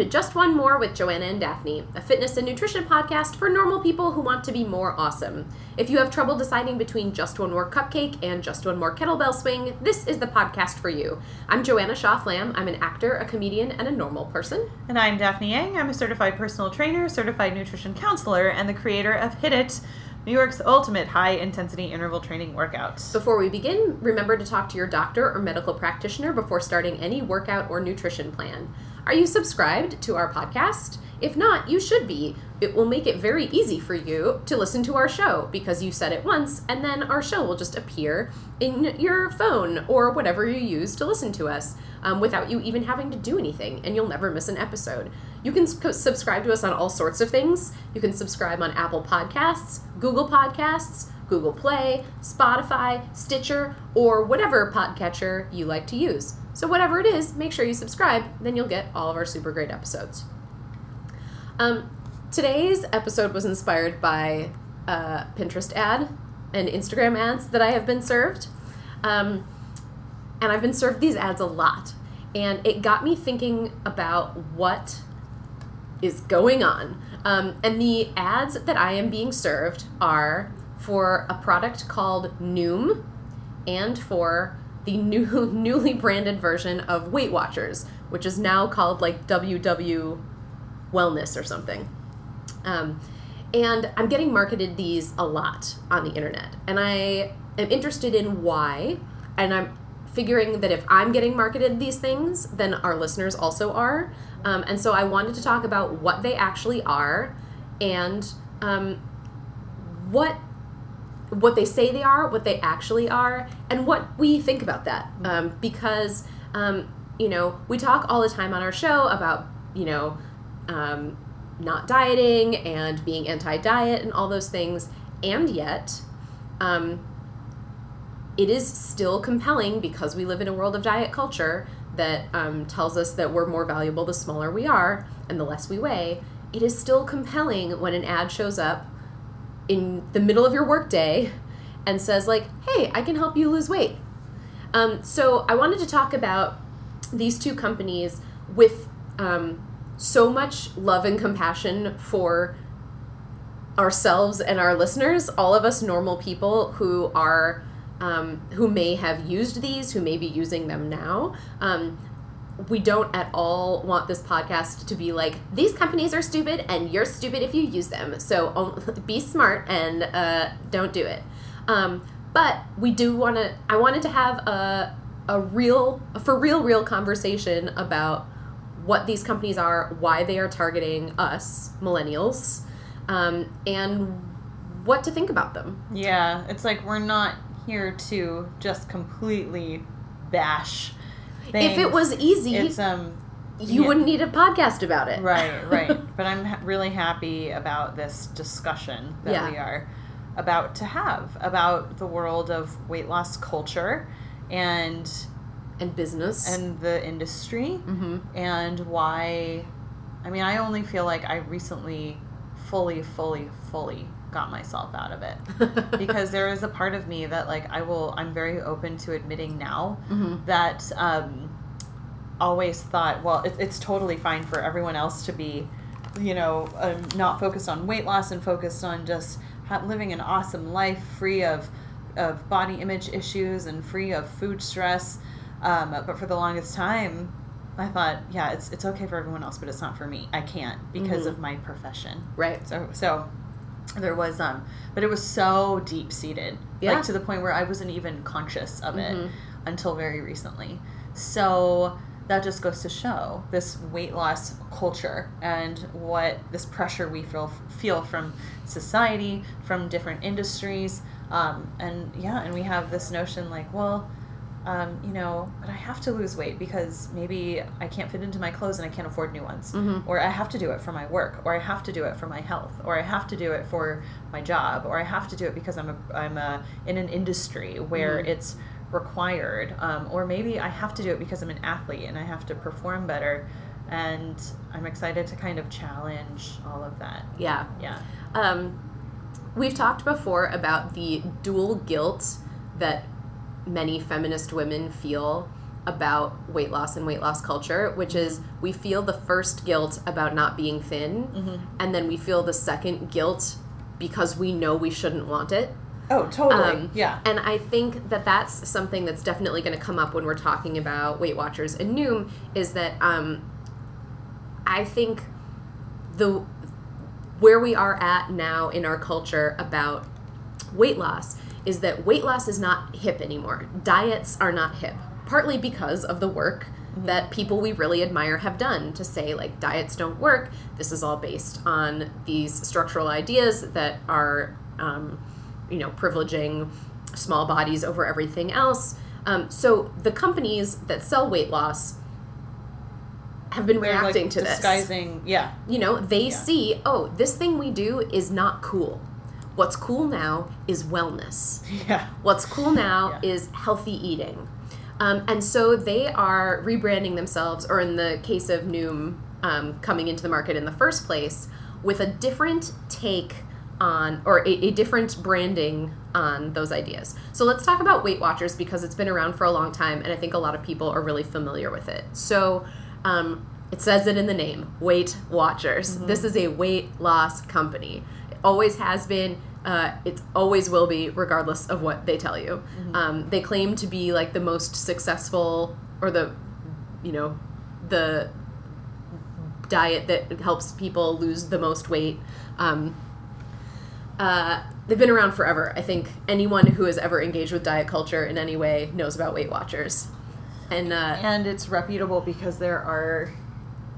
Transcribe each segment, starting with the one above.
to Just One More with Joanna and Daphne, a fitness and nutrition podcast for normal people who want to be more awesome. If you have trouble deciding between Just One More Cupcake and Just One More Kettlebell Swing, this is the podcast for you. I'm Joanna Shaw Flam. I'm an actor, a comedian, and a normal person. And I'm Daphne Yang. I'm a certified personal trainer, certified nutrition counselor, and the creator of Hit It, New York's ultimate high intensity interval training workout. Before we begin, remember to talk to your doctor or medical practitioner before starting any workout or nutrition plan. Are you subscribed to our podcast? If not, you should be. It will make it very easy for you to listen to our show because you said it once and then our show will just appear in your phone or whatever you use to listen to us um, without you even having to do anything and you'll never miss an episode. You can subscribe to us on all sorts of things. You can subscribe on Apple Podcasts, Google Podcasts, Google Play, Spotify, Stitcher, or whatever podcatcher you like to use. So, whatever it is, make sure you subscribe, then you'll get all of our super great episodes. Um, today's episode was inspired by a Pinterest ad and Instagram ads that I have been served. Um, and I've been served these ads a lot. And it got me thinking about what is going on. Um, and the ads that I am being served are for a product called Noom and for the new newly branded version of Weight Watchers, which is now called like WW Wellness or something. Um, and I'm getting marketed these a lot on the internet, and I am interested in why. And I'm figuring that if I'm getting marketed these things, then our listeners also are. Um, and so I wanted to talk about what they actually are and um, what what they say they are, what they actually are, and what we think about that. Um, because um, you know we talk all the time on our show about you know um, not dieting and being anti-diet and all those things, and yet. Um, it is still compelling because we live in a world of diet culture that um, tells us that we're more valuable the smaller we are and the less we weigh. It is still compelling when an ad shows up in the middle of your workday and says like, "Hey, I can help you lose weight." Um, so I wanted to talk about these two companies with um, so much love and compassion for ourselves and our listeners, all of us normal people who are um, who may have used these, who may be using them now. Um, we don't at all want this podcast to be like these companies are stupid and you're stupid if you use them. So be smart and uh, don't do it. Um, but we do want to. I wanted to have a a real, for real, real conversation about what these companies are, why they are targeting us millennials, um, and what to think about them. Yeah, it's like we're not here to just completely bash. Things. If it was easy, it's um you yeah. wouldn't need a podcast about it. Right, right. but I'm ha- really happy about this discussion that yeah. we are about to have about the world of weight loss culture and and business and the industry mm-hmm. and why I mean I only feel like I recently fully fully fully got myself out of it because there is a part of me that like I will I'm very open to admitting now mm-hmm. that um, always thought well it, it's totally fine for everyone else to be you know um, not focused on weight loss and focused on just ha- living an awesome life free of of body image issues and free of food stress um, but for the longest time I thought, yeah, it's it's okay for everyone else, but it's not for me. I can't because mm-hmm. of my profession. Right. So so there was um but it was so deep seated yeah. like to the point where i wasn't even conscious of it mm-hmm. until very recently so that just goes to show this weight loss culture and what this pressure we feel feel from society from different industries um, and yeah and we have this notion like well um, you know, but I have to lose weight because maybe I can't fit into my clothes and I can't afford new ones, mm-hmm. or I have to do it for my work, or I have to do it for my health, or I have to do it for my job, or I have to do it because I'm a I'm a in an industry where mm-hmm. it's required, um, or maybe I have to do it because I'm an athlete and I have to perform better, and I'm excited to kind of challenge all of that. Yeah, yeah. Um, we've talked before about the dual guilt that many feminist women feel about weight loss and weight loss culture, which is we feel the first guilt about not being thin, Mm-hmm. and then we feel the second guilt because we know we shouldn't want it. Oh, totally. Um, yeah. And I think that that's something that's definitely going to come up when we're talking about Weight Watchers and Noom is that um, I think the where we are at now in our culture about weight loss is that weight loss is not hip anymore. Diets are not hip, partly because of the work that people we really admire have done to say like diets don't work. This is all based on these structural ideas that are, um, you know, privileging small bodies over everything else. Um, so the companies that sell weight loss have been They're, like, reacting to this disguising. Yeah. you know they Yeah. see oh this thing we do is not cool what's cool now is wellness. Yeah. what's cool now Yeah. is healthy eating. Um, and so they are rebranding themselves or in the case of noom um, coming into the market in the first place with a different take on or a, a different branding on those ideas. So let's talk about weight watchers because it's been around for a long time and i think a lot of people are really familiar with it. So um, it says it in the name weight watchers. This is a weight loss company. It always has been uh, it always will be regardless of what they tell you. Um, they claim to be like the most successful or the you know the diet that helps people lose the most weight. Um, uh, they've been around forever. I think anyone who has ever engaged with diet culture in any way knows about weight watchers. And uh, And it's reputable because there are.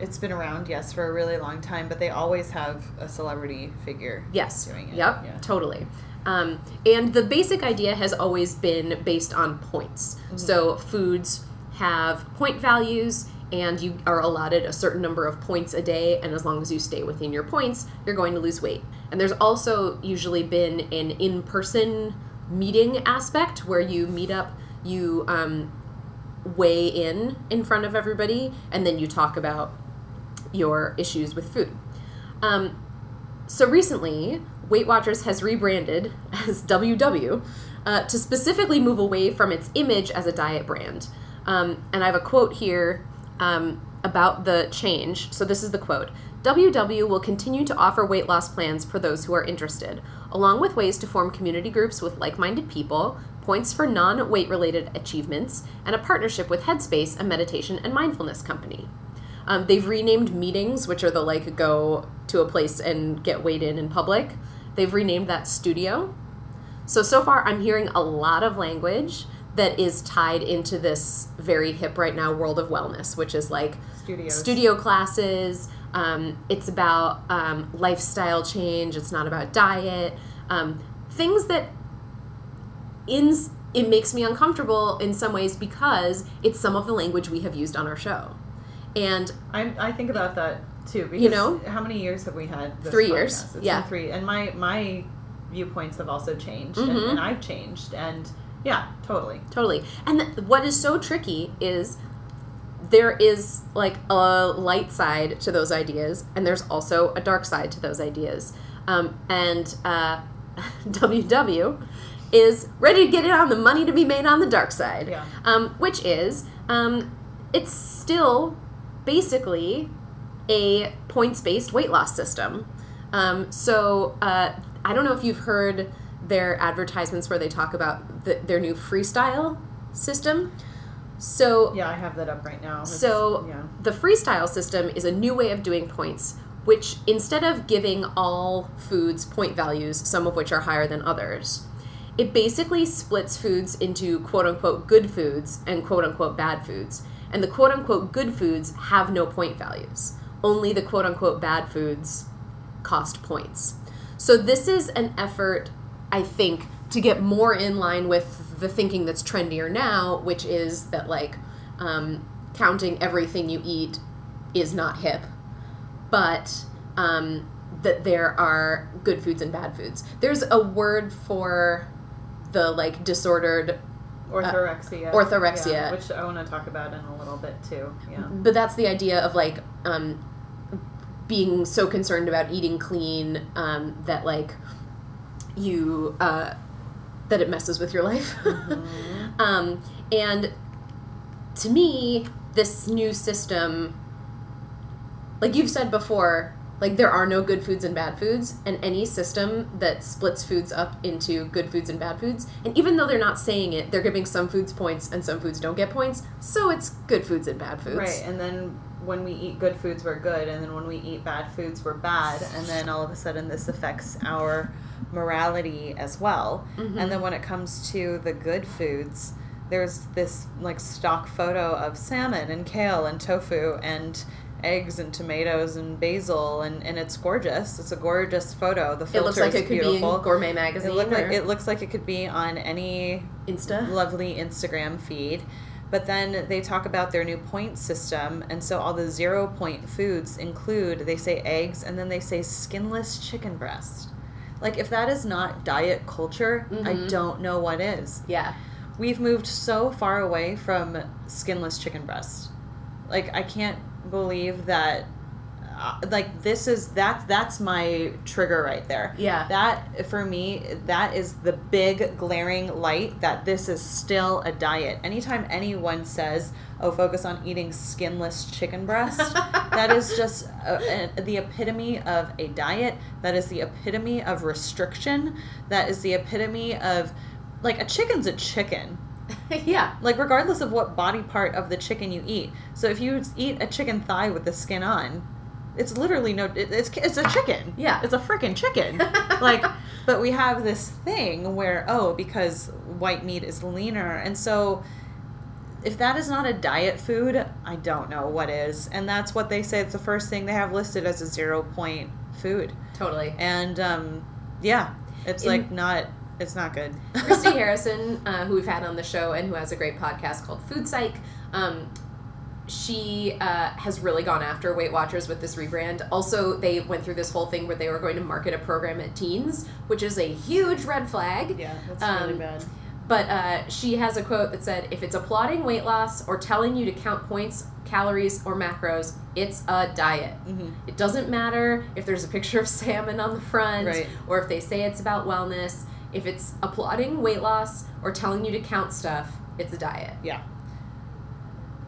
It's been around, yes, for a really long time, but they always have a celebrity figure. Yes. Doing it. Yep. Yeah. Totally. Um, and the basic idea has always been based on points. So foods have point values, and you are allotted a certain number of points a day. And as long as you stay within your points, you're going to lose weight. And there's also usually been an in-person meeting aspect where you meet up, you um, weigh in in front of everybody, and then you talk about your issues with food. Um, so recently, Weight Watchers has rebranded as WW uh, to specifically move away from its image as a diet brand. Um, and I have a quote here um, about the change. So this is the quote. WW will continue to offer weight loss plans for those who are interested, along with ways to form community groups with like minded people, points for non weight related achievements, and a partnership with Headspace, a meditation and mindfulness company. Um, they've renamed meetings, which are the like go to a place and get weighed in in public. They've renamed that studio. So so far, I'm hearing a lot of language that is tied into this very hip right now world of wellness, which is like Studios. studio classes. Um, it's about um, lifestyle change. It's not about diet. Um, things that in it makes me uncomfortable in some ways because it's some of the language we have used on our show. And I, I think about that too. Because You know? how many years have we had? This Three podcast? years, It's been yeah. three. And my my viewpoints have also changed, and, Mhm. and I've changed, and yeah, totally. Totally. And th- what is so tricky is there is like a light side to those ideas, and there's also a dark side to those ideas. Um, and uh, WW is ready to get it on the money to be made on the dark side, Yeah. um, which is um, it's still basically a points based weight loss system. Um, so uh, I don't know if you've heard their advertisements where they talk about the, their new freestyle system. So Yeah, I have that up right now. It's- so yeah. the freestyle system is a new way of doing points, which instead of giving all foods point values, some of which are higher than others, it basically splits foods into quote unquote good foods and quote unquote bad foods. And the quote unquote good foods have no point values. Only the quote unquote bad foods cost points. So this is an effort, I think, to get more in line with the thinking that's trendier now, which is that like um, counting everything you eat is not hip, but um, that there are good foods and bad foods. There's a word for the like disordered Orthorexia. orthorexia. yeah, which I want to talk about in a little bit too. Yeah. but that's the idea of like um, being so concerned about eating clean um, that like you uh, that it messes with your life um, and to me, this new system, like you've said before, like there are no good foods and bad foods, and any system that splits foods up into good foods and bad foods, and even though they're not saying it, they're giving some foods points and some foods don't get points, so it's good foods and bad foods. Right, and then when we eat good foods, we're good, and then when we eat bad foods, we're bad, and then all of a sudden this affects our morality as well. Mm-hmm. And then when it comes to the good foods, there's this like stock photo of salmon and kale and tofu and eggs and tomatoes and basil and, and it's gorgeous. It's a gorgeous photo. The filter it looks like it could beautiful. be in Gourmet magazine. It, like, it looks like it could be on any Insta lovely Instagram feed. But then they talk about their new point system, and so all the zero point foods include they say eggs, and then they say skinless chicken breast. Like if that is not diet culture, mm-hmm. I don't know what is. Yeah. We've moved so far away from skinless chicken breast. Like I can't believe that uh, like this is that that's my trigger right there. Yeah. That for me that is the big glaring light that this is still a diet. Anytime anyone says, "Oh, focus on eating skinless chicken breast," that is just a, a, the epitome of a diet. That is the epitome of restriction. That is the epitome of like a chicken's a chicken. yeah. Like regardless of what body part of the chicken you eat. So if you eat a chicken thigh with the skin on, it's literally no it's it's a chicken. Yeah. It's a freaking chicken. like but we have this thing where oh because white meat is leaner and so if that is not a diet food, I don't know what is. And that's what they say it's the first thing they have listed as a zero point food. Totally. And um yeah, it's In- like not it's not good. Christy Harrison, uh, who we've had on the show and who has a great podcast called Food Psych, um, she uh, has really gone after Weight Watchers with this rebrand. Also, they went through this whole thing where they were going to market a program at teens, which is a huge red flag. Yeah, that's um, really bad. But uh, she has a quote that said, "If it's applauding weight loss or telling you to count points, calories, or macros, it's a diet. Mm-hmm. It doesn't matter if there's a picture of salmon on the front, right. or if they say it's about wellness. If it's applauding weight loss or telling you to count stuff, it's a diet. Yeah.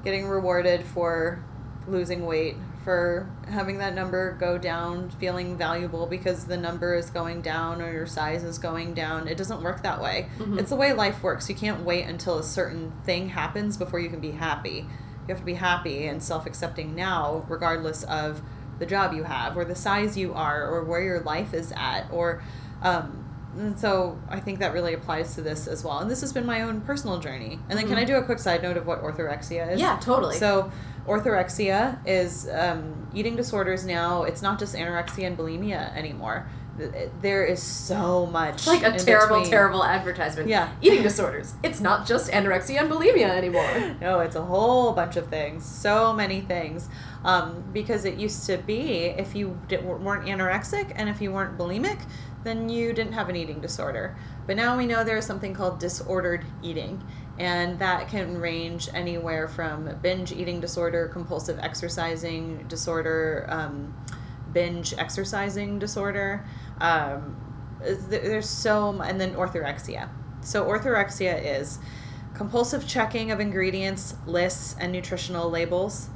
Getting rewarded for losing weight, for having that number go down, feeling valuable because the number is going down or your size is going down. It doesn't work that way. Mm-hmm. It's the way life works. You can't wait until a certain thing happens before you can be happy. You have to be happy and self accepting now, regardless of the job you have, or the size you are, or where your life is at, or um, and so I think that really applies to this as well. And this has been my own personal journey. And then, mm-hmm. can I do a quick side note of what orthorexia is? Yeah, totally. So, orthorexia is um, eating disorders now. It's not just anorexia and bulimia anymore. There is so much. It's like a terrible, between. terrible advertisement. Yeah. Eating disorders. It's not just anorexia and bulimia anymore. no, it's a whole bunch of things. So many things. Um, because it used to be if you weren't anorexic and if you weren't bulimic, then you didn't have an eating disorder. But now we know there's something called disordered eating, and that can range anywhere from binge eating disorder, compulsive exercising disorder, um, binge exercising disorder. Um, there's so, and then orthorexia. So, orthorexia is compulsive checking of ingredients, lists, and nutritional labels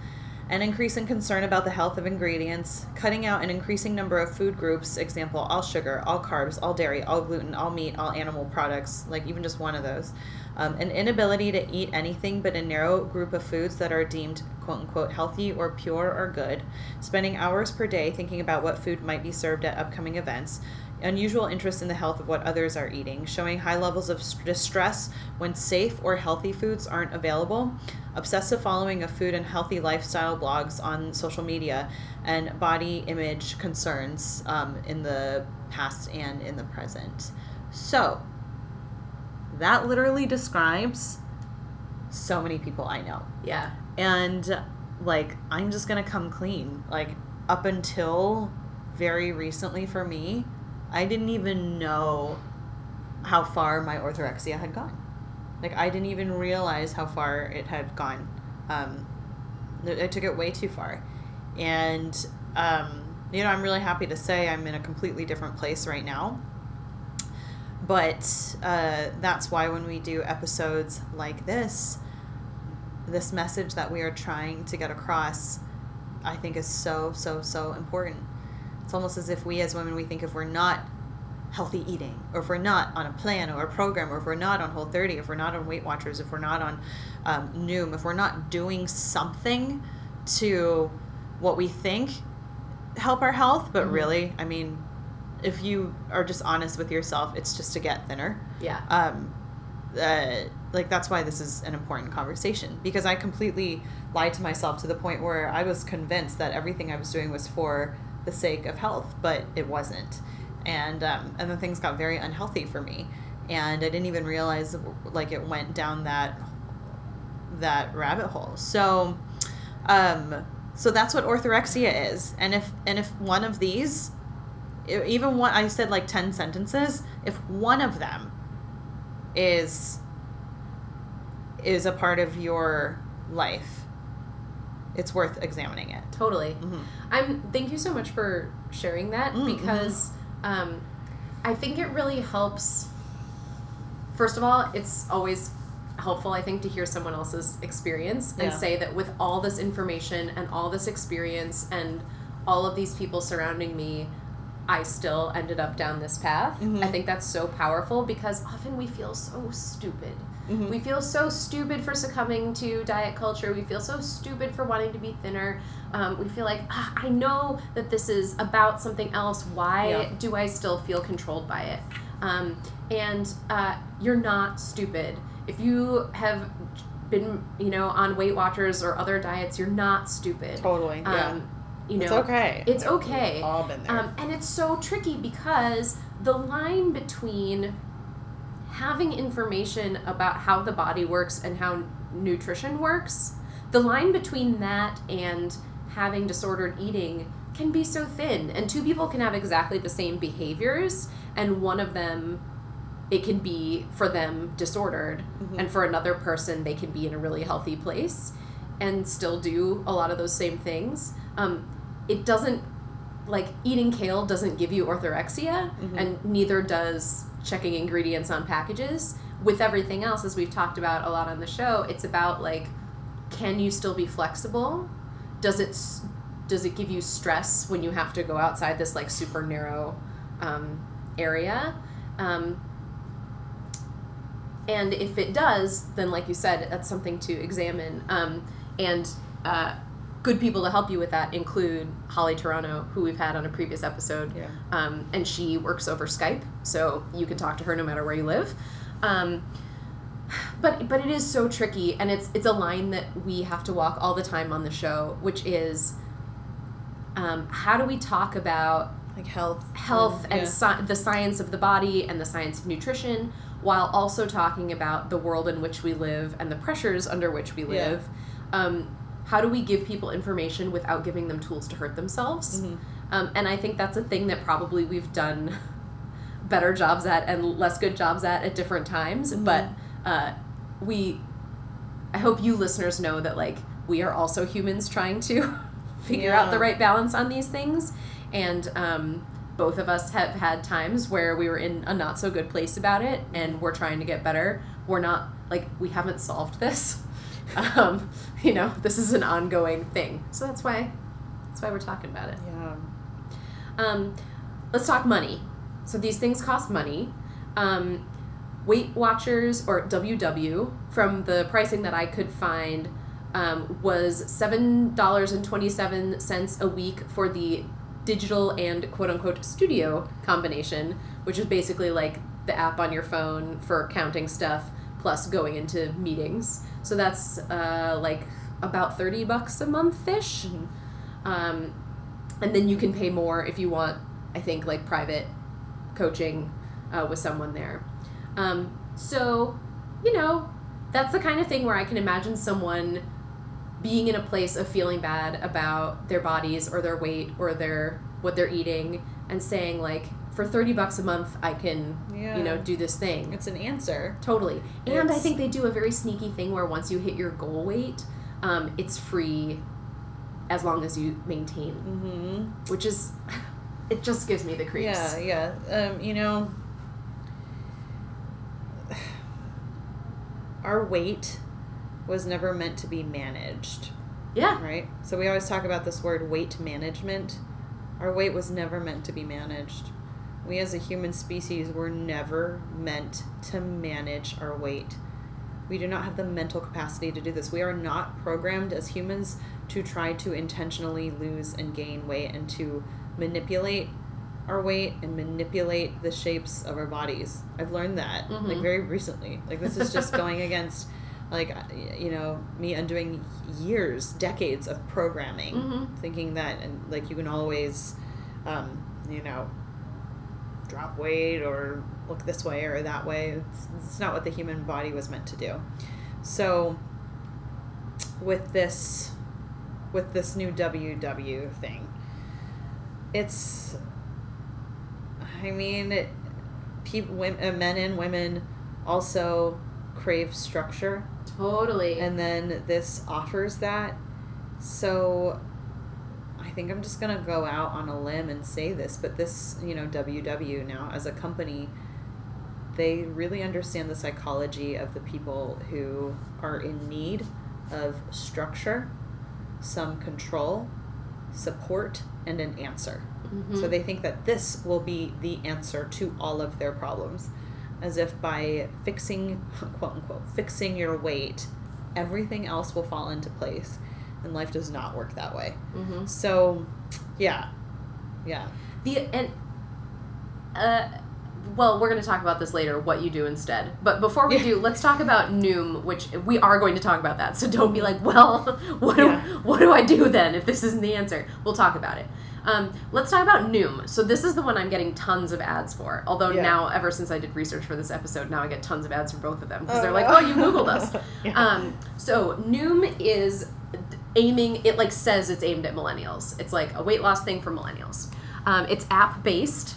an increase in concern about the health of ingredients, cutting out an increasing number of food groups, example, all sugar, all carbs, all dairy, all gluten, all meat, all animal products, like even just one of those. Um, an inability to eat anything but a narrow group of foods that are deemed quote unquote healthy or pure or good, spending hours per day thinking about what food might be served at upcoming events, unusual interest in the health of what others are eating, showing high levels of distress when safe or healthy foods aren't available, obsessive following of food and healthy lifestyle blogs on social media, and body image concerns um, in the past and in the present. So, that literally describes so many people I know. Yeah. And, like, I'm just gonna come clean. Like, up until very recently for me, I didn't even know how far my orthorexia had gone. Like I didn't even realize how far it had gone. Um, I took it way too far, and um, you know I'm really happy to say I'm in a completely different place right now. But uh, that's why when we do episodes like this, this message that we are trying to get across, I think is so, so, so important. It's almost as if we as women, we think if we're not healthy eating, or if we're not on a plan or a program, or if we're not on Whole 30, if we're not on Weight Watchers, if we're not on um, Noom, if we're not doing something to what we think help our health, but mm-hmm. really, I mean, if you are just honest with yourself, it's just to get thinner. Yeah. Um, uh, like that's why this is an important conversation because I completely lied to myself to the point where I was convinced that everything I was doing was for the sake of health, but it wasn't, and um, and then things got very unhealthy for me, and I didn't even realize like it went down that that rabbit hole. So, um, so that's what orthorexia is, and if and if one of these, even one I said like ten sentences, if one of them is is a part of your life it's worth examining it totally mm-hmm. i'm thank you so much for sharing that mm-hmm. because um, i think it really helps first of all it's always helpful i think to hear someone else's experience and yeah. say that with all this information and all this experience and all of these people surrounding me I still ended up down this path. Mm-hmm. I think that's so powerful because often we feel so stupid. Mm-hmm. We feel so stupid for succumbing to diet culture. We feel so stupid for wanting to be thinner. Um, we feel like, ah, I know that this is about something else. Why yeah. do I still feel controlled by it? Um, and uh, you're not stupid. If you have been, you know, on Weight Watchers or other diets, you're not stupid. Totally. Yeah. Um, you know, it's okay. It's okay. We've all been there. Um, and it's so tricky because the line between having information about how the body works and how nutrition works, the line between that and having disordered eating can be so thin. And two people can have exactly the same behaviors, and one of them it can be for them disordered mm-hmm. and for another person they can be in a really healthy place and still do a lot of those same things um, it doesn't like eating kale doesn't give you orthorexia mm-hmm. and neither does checking ingredients on packages. With everything else as we've talked about a lot on the show it's about like can you still be flexible? Does it does it give you stress when you have to go outside this like super narrow um, area? Um, and if it does then like you said that's something to examine. Um, and uh, good people to help you with that include Holly Toronto, who we've had on a previous episode. Yeah. Um, and she works over Skype, so you can talk to her no matter where you live. Um, but but it is so tricky, and it's it's a line that we have to walk all the time on the show, which is um, how do we talk about like health, health, and, and yeah. the science of the body and the science of nutrition, while also talking about the world in which we live and the pressures under which we live. Yeah. Um, how do we give people information without giving them tools to hurt themselves? Mm-hmm. Um, and I think that's a thing that probably we've done better jobs at and less good jobs at at different times. Mm-hmm. But uh, we, I hope you listeners know that like we are also humans trying to figure yeah. out the right balance on these things, and um, both of us have had times where we were in a not so good place about it, and we're trying to get better. We're not like we haven't solved this. um, you know, this is an ongoing thing. So that's why that's why we're talking about it. Yeah. Um, let's talk money. So these things cost money. Um, Weight Watchers or WW from the pricing that I could find um, was seven dollars and twenty seven cents a week for the digital and quote unquote studio combination, which is basically like the app on your phone for counting stuff plus going into meetings. So that's uh, like about 30 bucks a month ish. Mm-hmm. Um, and then you can pay more if you want, I think, like private coaching uh, with someone there. Um, so, you know, that's the kind of thing where I can imagine someone being in a place of feeling bad about their bodies or their weight or their what they're eating and saying like for 30 bucks a month i can yeah. you know do this thing it's an answer totally and it's... i think they do a very sneaky thing where once you hit your goal weight um, it's free as long as you maintain mm-hmm. which is it just gives me the creeps yeah yeah um, you know our weight was never meant to be managed. Yeah. Right? So we always talk about this word weight management. Our weight was never meant to be managed. We as a human species were never meant to manage our weight. We do not have the mental capacity to do this. We are not programmed as humans to try to intentionally lose and gain weight and to manipulate our weight and manipulate the shapes of our bodies. I've learned that mm-hmm. like very recently. Like this is just going against like uh, you know me undoing years, decades of programming, mm-hmm. thinking that and like you can always um, you know drop weight or look this way or that way. It's, it's not what the human body was meant to do. So with this with this new WW thing, it's I mean, it, people, women, uh, men and women also crave structure. Totally. And then this offers that. So think I'm just going to go out on a limb and say this, but this, you know, WW now as a company, they really understand the psychology of the people who are in need of structure, some control, support, and an answer. Mm-hmm. So they think that this will be the answer to all of their problems. As if by fixing, quote unquote, fixing your weight, everything else will fall into place. And life does not work that way. Mm-hmm. So, yeah. Yeah. The, and, uh, well, we're going to talk about this later, what you do instead. But before we do, let's talk about Noom, which we are going to talk about that. So don't be like, well, what do, yeah. what do I do then if this isn't the answer? We'll talk about it. Um, let's talk about Noom. So this is the one I'm getting tons of ads for. Although yeah. now, ever since I did research for this episode, now I get tons of ads for both of them because oh, they're like, "Oh, you googled us." yeah. um, so Noom is aiming. It like says it's aimed at millennials. It's like a weight loss thing for millennials. Um, it's app based.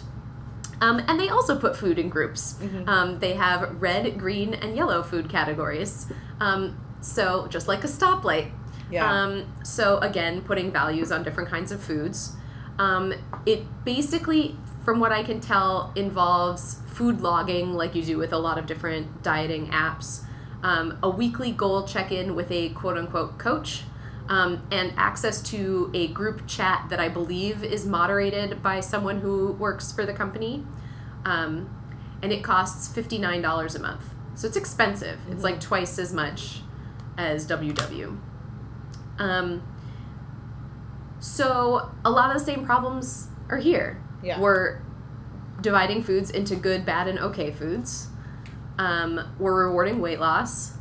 Um, and they also put food in groups. Mm-hmm. Um, they have red, green, and yellow food categories. Um, so just like a stoplight. Yeah. Um, so again, putting values on different kinds of foods. Um, it basically, from what I can tell, involves food logging, like you do with a lot of different dieting apps, um, a weekly goal check in with a quote unquote coach, um, and access to a group chat that I believe is moderated by someone who works for the company. Um, and it costs $59 a month. So it's expensive. Mm-hmm. It's like twice as much as WW. Um, so a lot of the same problems are here. Yeah. We're dividing foods into good, bad, and okay foods. Um, we're rewarding weight loss.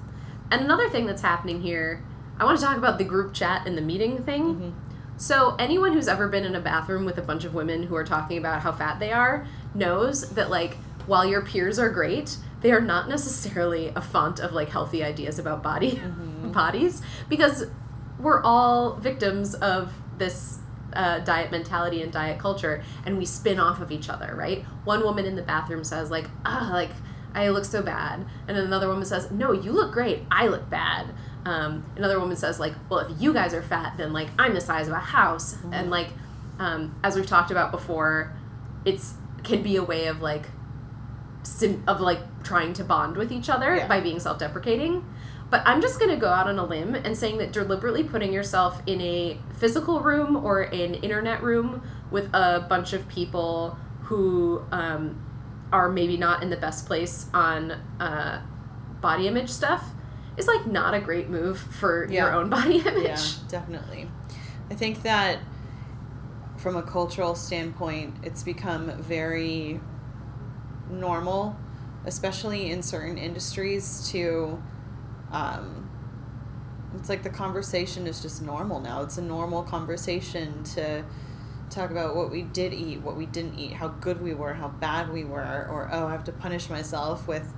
And another thing that's happening here, I want to talk about the group chat and the meeting thing. Mm-hmm. So, anyone who's ever been in a bathroom with a bunch of women who are talking about how fat they are knows that, like, while your peers are great, they are not necessarily a font of like healthy ideas about body mm-hmm. bodies because we're all victims of this uh, diet mentality and diet culture and we spin off of each other right one woman in the bathroom says like ah like i look so bad and then another woman says no you look great i look bad um, another woman says like well if you guys are fat then like i'm the size of a house mm-hmm. and like um, as we've talked about before it's can be a way of like sim- of like trying to bond with each other yeah. by being self-deprecating but I'm just going to go out on a limb and saying that deliberately putting yourself in a physical room or an internet room with a bunch of people who um, are maybe not in the best place on uh, body image stuff is like not a great move for yeah. your own body image. Yeah, definitely. I think that from a cultural standpoint, it's become very normal, especially in certain industries, to um, it's like the conversation is just normal now. It's a normal conversation to talk about what we did eat, what we didn't eat, how good we were, how bad we were, or oh, I have to punish myself with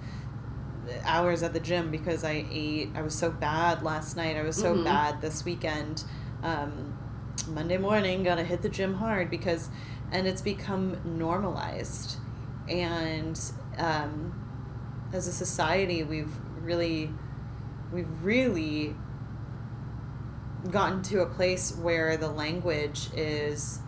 hours at the gym because I ate. I was so bad last night. I was so mm-hmm. bad this weekend. Um, Monday morning, gotta hit the gym hard because, and it's become normalized. And um, as a society, we've really we've really gotten to a place where the language is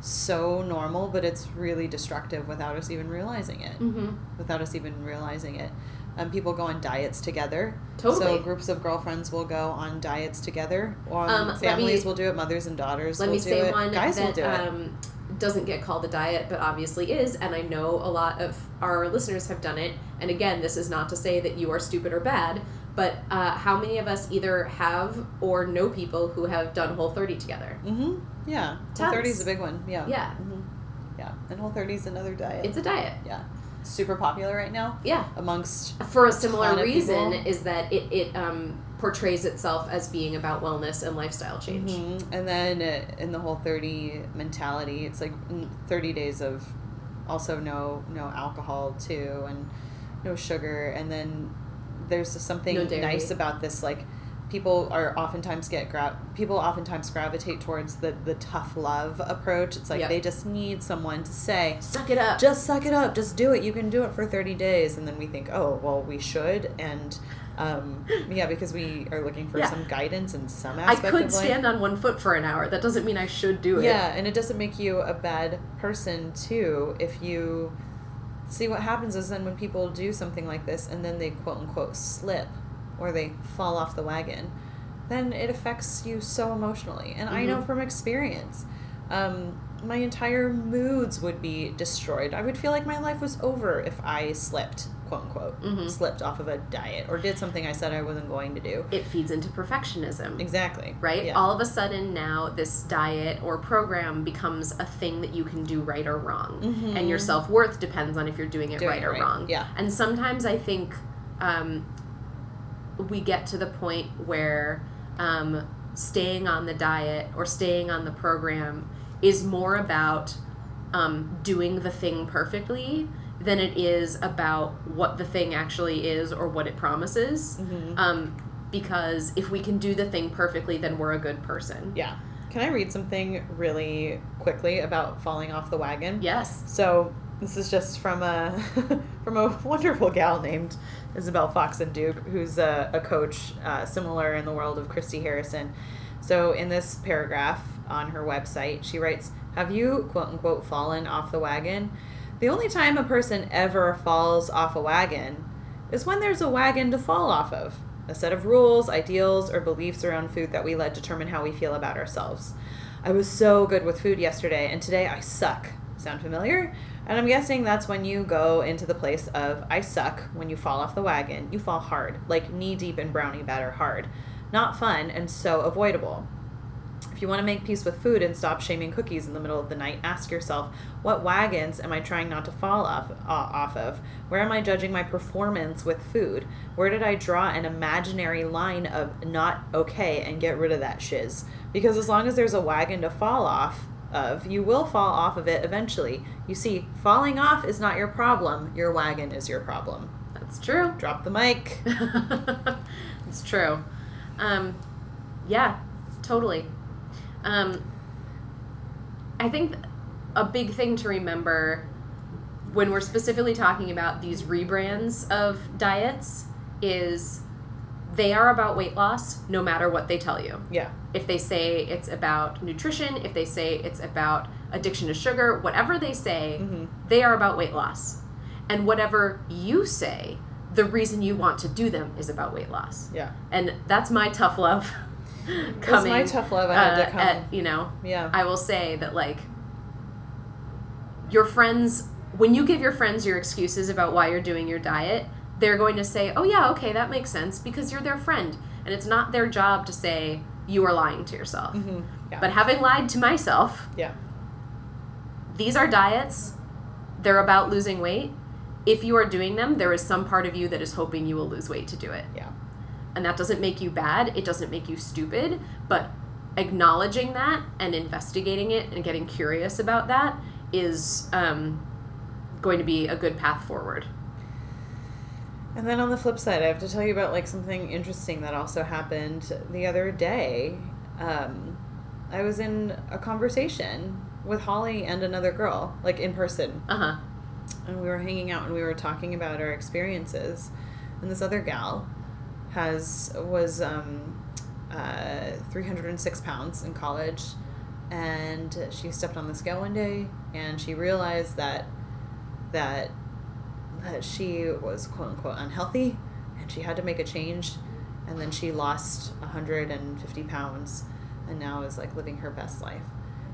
so normal, but it's really destructive without us even realizing it. Mm-hmm. Without us even realizing it. Um, people go on diets together. Totally. So groups of girlfriends will go on diets together. Um, families me- will do it. Mothers and daughters Let will me do say it. one Guys will that do it. um, doesn't get called a diet, but obviously is, and I know a lot of our listeners have done it. And again, this is not to say that you are stupid or bad, but uh, how many of us either have or know people who have done Whole 30 together? Mm-hmm. Yeah. Whole Tons. 30 is a big one. Yeah. Yeah. hmm Yeah. And Whole 30 is another diet. It's a diet. yeah. Super popular right now Yeah. amongst. For a similar reason, people. is that it, it um, portrays itself as being about wellness and lifestyle change. Mhm. And then uh, in the Whole 30 mentality, it's like mm, 30 days of also no no alcohol too and no sugar and then there's something No nice about this like people are oftentimes get gra- people oftentimes gravitate towards the the tough love approach it's like Yep. they just need someone to say Suck it up. just suck it up just do it you can do it for 30 days and then we think oh well we should and um, yeah because we are looking for Yeah. some guidance and some I could of life stand on one foot for an hour. That doesn't mean I should do it. yeah, and it doesn't make you a bad person too if you see what happens is then when people do something like this and then they quote unquote slip or they fall off the wagon, then it affects you so emotionally. And I know Mhm. from experience, um, my entire moods would be destroyed. I would feel like my life was over if I slipped, quote unquote, Mhm. slipped off of a diet or did something I said I wasn't going to do. It feeds into perfectionism. Exactly. right? Yeah. All of a sudden now this diet or program becomes a thing that you can do right or wrong. Mhm. And your self worth depends on if you're doing it Doing right it or right. wrong. Yeah. And sometimes I think um, we get to the point where um, staying on the diet or staying on the program is more about um, doing the thing perfectly than it is about what the thing actually is or what it promises. Mhm. Um, because if we can do the thing perfectly, then we're a good person. Yeah. Can I read something really quickly about falling off the wagon? Yes. So this is just from a from a wonderful gal named Isabel Foxen Duke, who's a, a coach uh, similar in the world of Christy Harrison. So in this paragraph on her website, she writes, "Have you quote unquote fallen off the wagon? The only time a person ever falls off a wagon is when there's a wagon to fall off of." A set of rules, ideals, or beliefs around food that we let determine how we feel about ourselves. I was so good with food yesterday, and today I suck. Sound familiar? And I'm guessing that's when you go into the place of I suck when you fall off the wagon. You fall hard, like knee deep in brownie batter hard. Not fun and so avoidable. If you want to make peace with food and stop shaming cookies in the middle of the night, ask yourself, what wagons am I trying not to fall off uh, off of? Where am I judging my performance with food? Where did I draw an imaginary line of not okay and get rid of that shiz? Because as long as there's a wagon to fall off of, you will fall off of it eventually. You see, falling off is not your problem. Your wagon is your problem. That's true. Drop the mic. it's true. Um, yeah, totally. Um, I think a big thing to remember when we're specifically talking about these rebrands of diets is they are about weight loss no matter what they tell you. Yeah. If they say it's about nutrition, if they say it's about addiction to sugar, whatever they say, Mhm. they are about weight loss. And whatever you say, the reason you want to do them is about weight loss. Yeah. And that's my tough love That's coming. my tough love. I had uh, to come. at, you know, yeah. I will say that like your friends when you give your friends your excuses about why you're doing your diet, they're going to say, "Oh yeah, okay, that makes sense because you're their friend." And it's not their job to say you are lying to yourself. hmm Yeah. But having lied to myself, yeah. these are diets. They're about losing weight. If you are doing them, there is some part of you that is hoping you will lose weight to do it. Yeah. And that doesn't make you bad, it doesn't make you stupid, but acknowledging that and investigating it and getting curious about that is um, going to be a good path forward. And then on the flip side, I have to tell you about like something interesting that also happened the other day. Um, I was in a conversation with Holly and another girl, like in person, Uh huh. and we were hanging out and we were talking about our experiences. And this other gal has was um, uh, 306 pounds in college, and she stepped on the scale one day and she realized that that she was quote unquote unhealthy and she had to make a change and then she lost 150 pounds and now is like living her best life.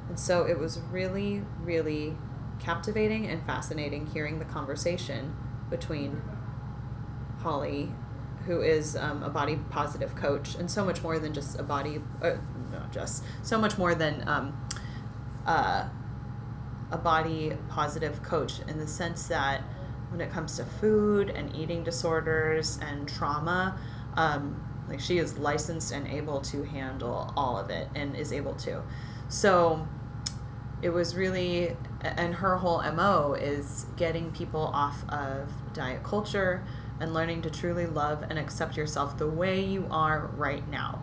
And so it was really really captivating and fascinating hearing the conversation between holly who is um, a body positive coach and so much more than just a body uh, not just so much more than um, uh, a body positive coach in the sense that when it comes to food and eating disorders and trauma, um, like she is licensed and able to handle all of it and is able to. So it was really, and her whole MO is getting people off of diet culture and learning to truly love and accept yourself the way you are right now.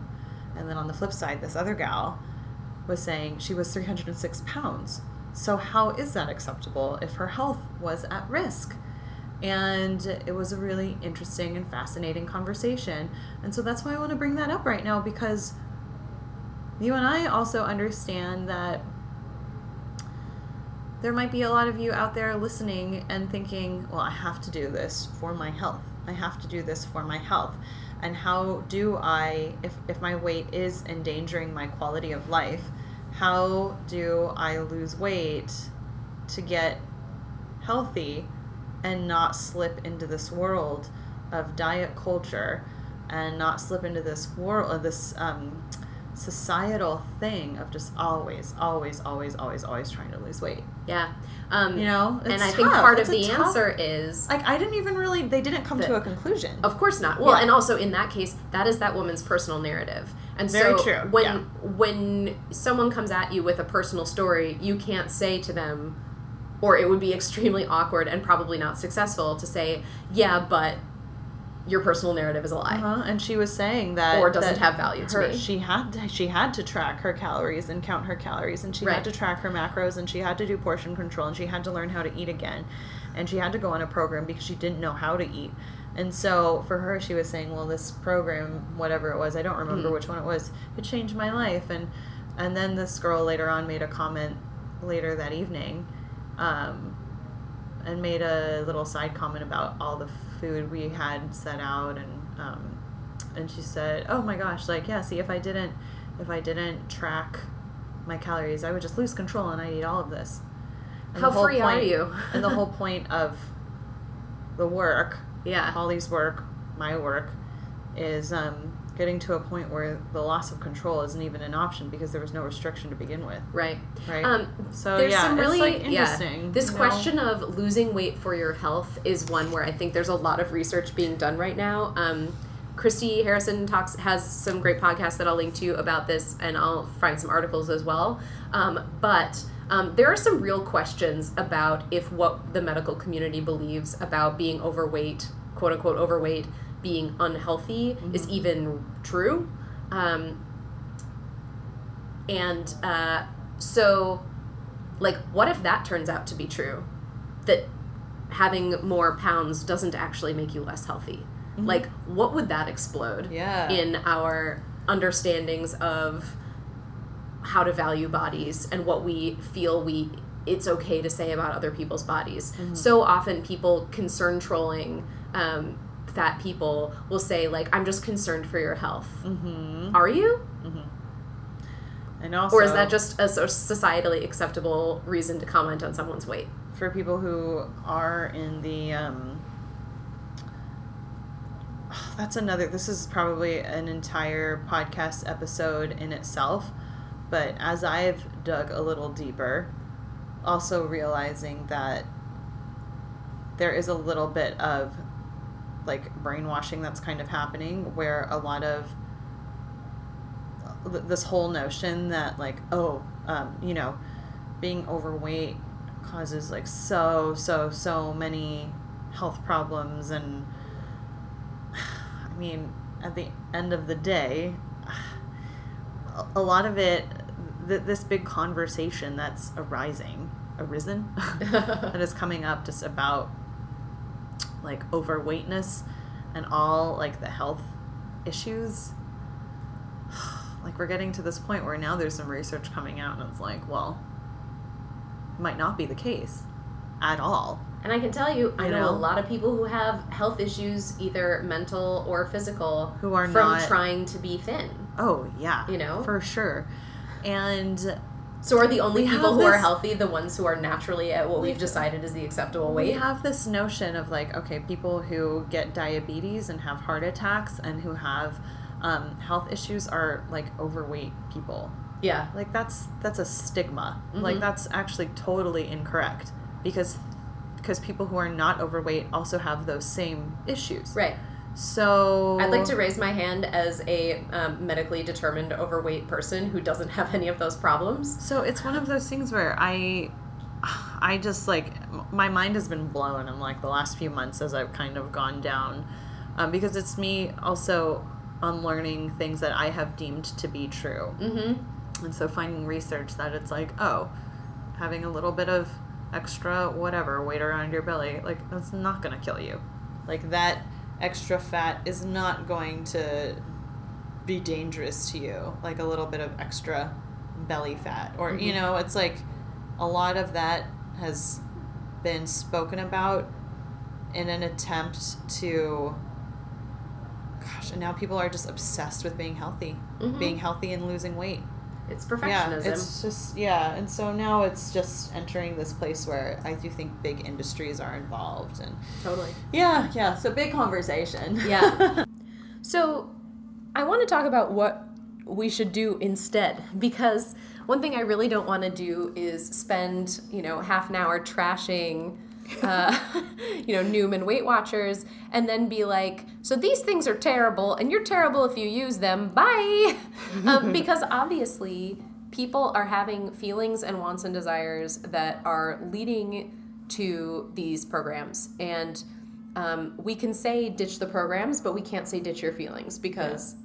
And then on the flip side, this other gal was saying she was 306 pounds. So, how is that acceptable if her health was at risk? And it was a really interesting and fascinating conversation. And so that's why I want to bring that up right now because you and I also understand that there might be a lot of you out there listening and thinking, well, I have to do this for my health. I have to do this for my health. And how do I, if, if my weight is endangering my quality of life, how do I lose weight to get healthy and not slip into this world of diet culture and not slip into this world of this um, societal thing of just always, always, always, always, always trying to lose weight. Yeah. Um, you know, and I tough. think part it's of the tough, answer is like I didn't even really they didn't come the, to a conclusion. Of course not. Well, yeah. and also in that case, that is that woman's personal narrative. And Very so true. when yeah. when someone comes at you with a personal story, you can't say to them or it would be extremely awkward and probably not successful to say, "Yeah, but your personal narrative is a lie. Uh-huh. And she was saying that or doesn't that have value to her, me. She had to, she had to track her calories and count her calories, and she right. had to track her macros, and she had to do portion control, and she had to learn how to eat again, and she had to go on a program because she didn't know how to eat. And so for her, she was saying, "Well, this program, whatever it was, I don't remember mm. which one it was, it changed my life." And and then this girl later on made a comment later that evening. Um, and made a little side comment about all the food we had set out and um, and she said, "Oh my gosh, like yeah, see if I didn't if I didn't track my calories, I would just lose control and I'd eat all of this." And How free point, are you? and the whole point of the work, yeah, Holly's work, my work, is um, getting to a point where the loss of control isn't even an option because there was no restriction to begin with. Right. Right. Um, so there's yeah, some really like interesting. Yeah, this know? question of losing weight for your health is one where I think there's a lot of research being done right now. Um, Christy Harrison talks has some great podcasts that I'll link to about this, and I'll find some articles as well. Um, but um, there are some real questions about if what the medical community believes about being overweight, quote unquote overweight, being unhealthy mm-hmm. is even true. Um, and uh, so, like, what if that turns out to be true? That having more pounds doesn't actually make you less healthy. Mm-hmm. Like, what would that explode yeah. in our understandings of how to value bodies and what we feel we it's okay to say about other people's bodies. Mm-hmm. So often people concern trolling um, fat people will say like i'm just concerned for your health mm-hmm. are you mm-hmm. and also or is that just a societally acceptable reason to comment on someone's weight for people who are in the um, that's another this is probably an entire podcast episode in itself but as i've dug a little deeper also realizing that there is a little bit of like brainwashing that's kind of happening where a lot of this whole notion that like oh um, you know being overweight causes like so so so many health problems and i mean at the end of the day a lot of it th- this big conversation that's arising arisen that is coming up just about like overweightness and all like the health issues like we're getting to this point where now there's some research coming out and it's like well might not be the case at all And I can tell you, I You know, know? a lot of people who have health issues, either mental or physical, Who are from not- trying to be thin. Oh yeah, You know? for sure. And So are the only We people who are healthy the ones who are naturally at what we've We- decided is the acceptable weight? we have this notion of like, okay, people who get diabetes and have heart attacks and who have um, health issues are like overweight people. yeah. Like that's that's a stigma. Mhm. Like that's actually totally incorrect because because people who are not overweight also have those same issues. Right. So I'd like to raise my hand as a um, medically determined overweight person who doesn't have any of those problems. So it's one of those things where I, I just like my mind has been blown in like the last few months as I've kind of gone down, um, because it's me also unlearning things that I have deemed to be true, Mm-hmm. and so finding research that it's like oh, having a little bit of extra whatever weight around your belly like that's not gonna kill you, like that extra fat is not going to be dangerous to you like a little bit of extra belly fat or you Mhm. know it's like a lot of that has been spoken about in an attempt to gosh and now people are just obsessed with being healthy Mhm. being healthy and losing weight It's yeah it's just yeah and so now it's just entering this place where i do think big industries are involved and totally. yeah yeah so big conversation Yeah. So, I want to talk about what we should do instead because one thing I really don't want to do is spend, you know, half an hour trashing uh, you know, Noom and Weight Watchers and then be like, so these things are terrible and you're terrible if you use them. Bye. um, because obviously people are having feelings and wants and desires that are leading to these programs and um, we can say ditch the programs, but we can't say ditch your feelings because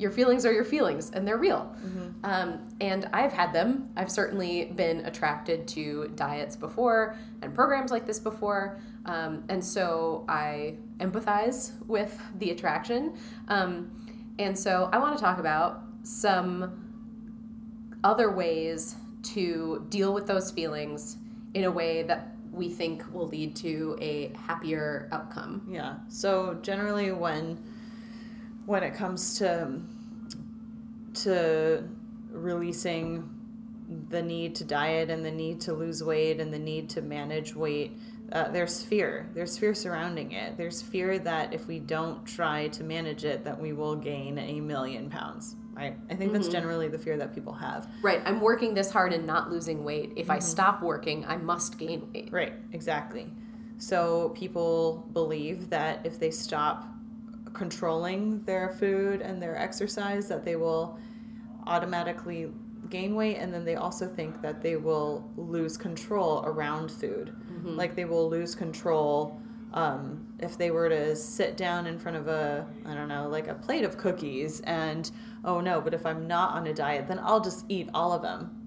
your feelings are your feelings and they're real. Um, and I've had them. I've certainly been attracted to diets before and programs like this before. Um, and so I empathize with the attraction. Um, and so I want to talk about some other ways to deal with those feelings in a way that we think will lead to a happier outcome. Yeah. So generally, when when it comes to to releasing the need to diet and the need to lose weight and the need to manage weight, uh, there's fear. There's fear surrounding it. There's fear that if we don't try to manage it, that we will gain a million pounds. Right. I think that's generally the fear that people have. Right, I'm working this hard and not losing weight. If I Mm-hmm. stop working, I must gain weight. Right, exactly. So people believe that if they stop controlling their food and their exercise that they will automatically gain weight and then they also think that they will lose control around food. Like they will lose control um, if they were to sit down in front of a I don't know, like a plate of cookies and oh no, but if I'm not on a diet, then I'll just eat all of them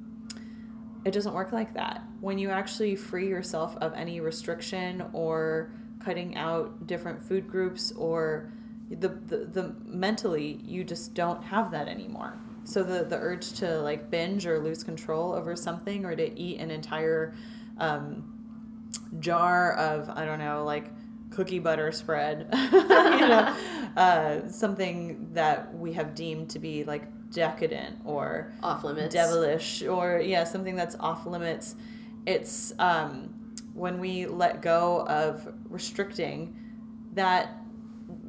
it doesn't work like that. When you actually free yourself of any restriction or cutting out different food groups or the, the, the mentally you just don't have that anymore. So the, the urge to like binge or lose control over something or to eat an entire um, jar of I don't know like cookie butter spread, you know, uh, something that we have deemed to be like decadent or Off limits. devilish or yeah something that's off limits it's um, when we let go of restricting that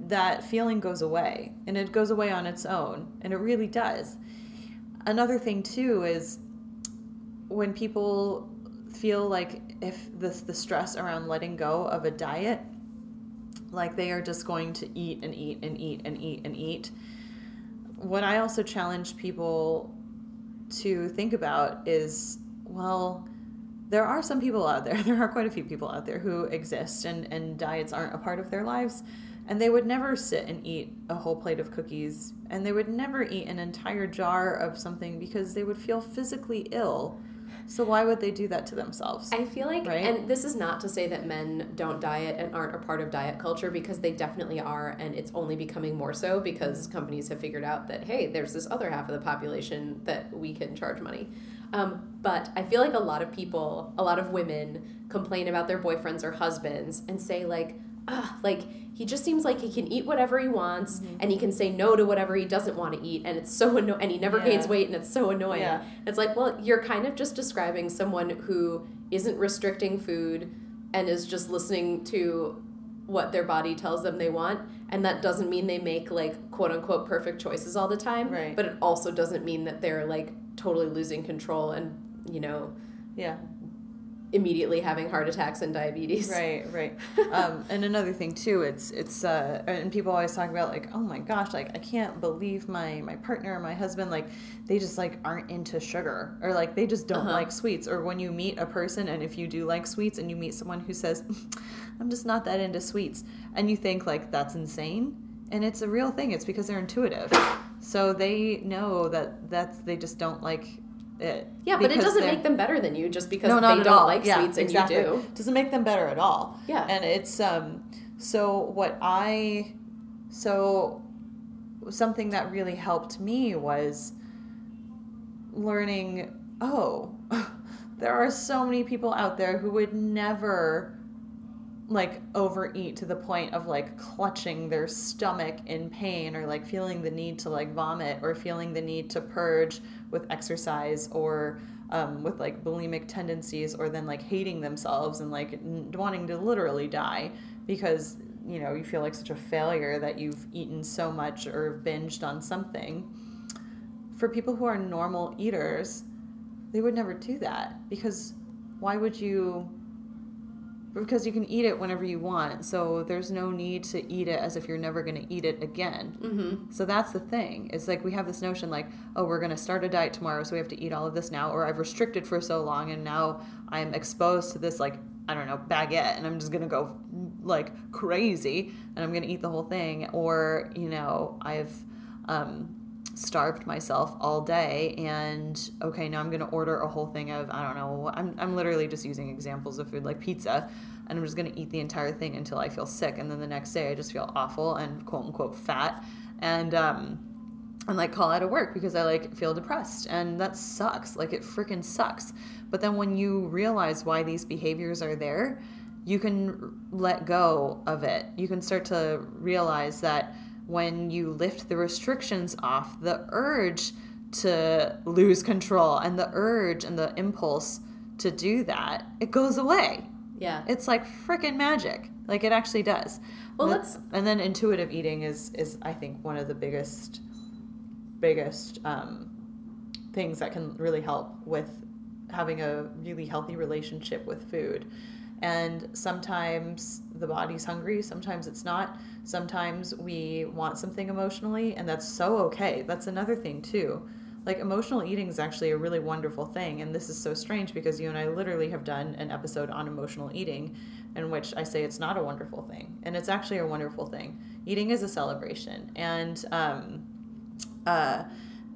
that feeling goes away and it goes away on its own and it really does another thing too is when people feel like if the, the stress around letting go of a diet like they are just going to eat and eat and eat and eat and eat what I also challenge people to think about is well, there are some people out there, there are quite a few people out there who exist and, and diets aren't a part of their lives. And they would never sit and eat a whole plate of cookies. And they would never eat an entire jar of something because they would feel physically ill. So why would they do that to themselves? I feel like, Right? and this is not to say that men don't diet and aren't a part of diet culture because they definitely are, and it's only becoming more so because companies have figured out that, hey, there's this other half of the population that we can charge money. Um, but I feel like a lot of people, a lot of women complain about their boyfriends or husbands and say like, ah, like he just seems like he can eat whatever he wants mm-hmm. and he can say no to whatever he doesn't want to eat and it's so annoying and he never yeah. gains weight and it's so annoying. Yeah. It's like, well, you're kind of just describing someone who isn't restricting food and is just listening to what their body tells them they want and that doesn't mean they make like quote unquote perfect choices all the time right. but it also doesn't mean that they're like totally losing control and you know yeah immediately having heart attacks and diabetes. Right, right. um, and another thing too, it's it's uh, and people always talk about like, oh my gosh, like I can't believe my my partner my husband like they just like aren't into sugar or like they just don't uh-huh. like sweets. Or when you meet a person and if you do like sweets and you meet someone who says, I'm just not that into sweets, and you think like that's insane. And it's a real thing. It's because they're intuitive. So they know that that's they just don't like it. Yeah, but it doesn't make them better than you just because no, they don't all. like yeah, sweets and exactly. you do. It Doesn't make them better at all. Yeah. And it's um so what I so something that really helped me was learning, oh, there are so many people out there who would never like overeat to the point of like clutching their stomach in pain or like feeling the need to like vomit or feeling the need to purge with exercise or um, with like bulimic tendencies or then like hating themselves and like n- wanting to literally die because you know you feel like such a failure that you've eaten so much or binged on something. For people who are normal eaters they would never do that because why would you because you can eat it whenever you want. So there's no need to eat it as if you're never going to eat it again. Mm-hmm. So that's the thing. It's like we have this notion like, oh, we're going to start a diet tomorrow, so we have to eat all of this now, or I've restricted for so long and now I'm exposed to this like I don't know baguette and I'm just going to go like crazy and I'm going to eat the whole thing, or you know I've um, starved myself all day and okay now i'm going to order a whole thing of i don't know I'm, I'm literally just using examples of food like pizza and i'm just going to eat the entire thing until i feel sick and then the next day i just feel awful and quote unquote fat and um and like call out of work because i like feel depressed and that sucks like it freaking sucks. But then when you realize why these behaviors are there you can let go of it. You can start to realize that when you lift the restrictions off, the urge to lose control and the urge and the impulse to do that, it goes away. Yeah. It's like freaking magic. Like it actually does. Well, let's and then intuitive eating is is I think one of the biggest biggest um, things that can really help with having a really healthy relationship with food. And sometimes the body's hungry, sometimes it's not. Sometimes we want something emotionally, and that's so okay. That's another thing, too. Like, emotional eating is actually a really wonderful thing. And this is so strange because you and I literally have done an episode on emotional eating in which I say it's not a wonderful thing. And it's actually a wonderful thing. Eating is a celebration. And, um, uh,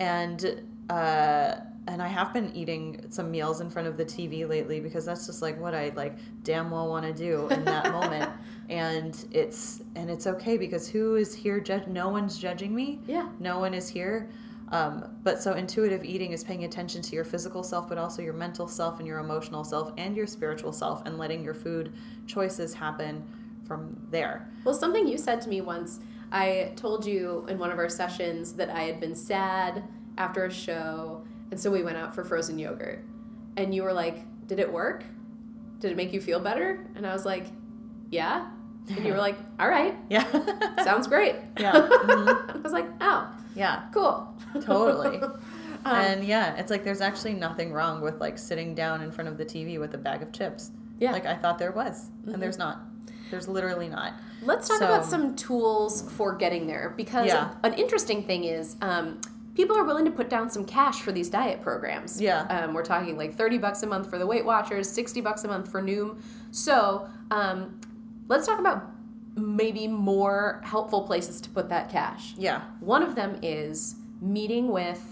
and, uh, and I have been eating some meals in front of the TV lately because that's just like what I like damn well want to do in that moment. And it's and it's okay because who is here? Ju- no one's judging me. Yeah. No one is here. Um, but so intuitive eating is paying attention to your physical self, but also your mental self and your emotional self and your spiritual self, and letting your food choices happen from there. Well, something you said to me once. I told you in one of our sessions that I had been sad after a show and so we went out for frozen yogurt. And you were like, Did it work? Did it make you feel better? And I was like, Yeah. And you were like, All right. Yeah. Sounds great. Yeah. Mm-hmm. I was like, Oh. Yeah. Cool. Totally. um, and yeah, it's like there's actually nothing wrong with like sitting down in front of the TV with a bag of chips. Yeah. Like I thought there was. Mm-hmm. And there's not. There's literally not. Let's talk so, about some tools for getting there because yeah. an interesting thing is um, people are willing to put down some cash for these diet programs. Yeah. Um, we're talking like 30 bucks a month for the Weight Watchers, 60 bucks a month for Noom. So um, let's talk about maybe more helpful places to put that cash. Yeah. One of them is meeting with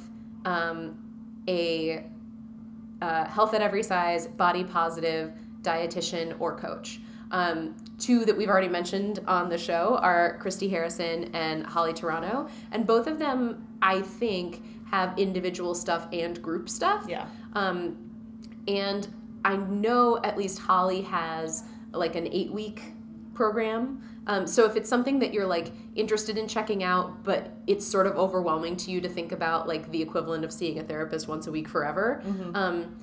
um, a uh, health at every size, body positive dietitian or coach. Um, two that we've already mentioned on the show are Christy Harrison and Holly Toronto, and both of them, I think, have individual stuff and group stuff. Yeah. Um, and I know at least Holly has like an eight week program. Um, so if it's something that you're like interested in checking out, but it's sort of overwhelming to you to think about like the equivalent of seeing a therapist once a week forever, um,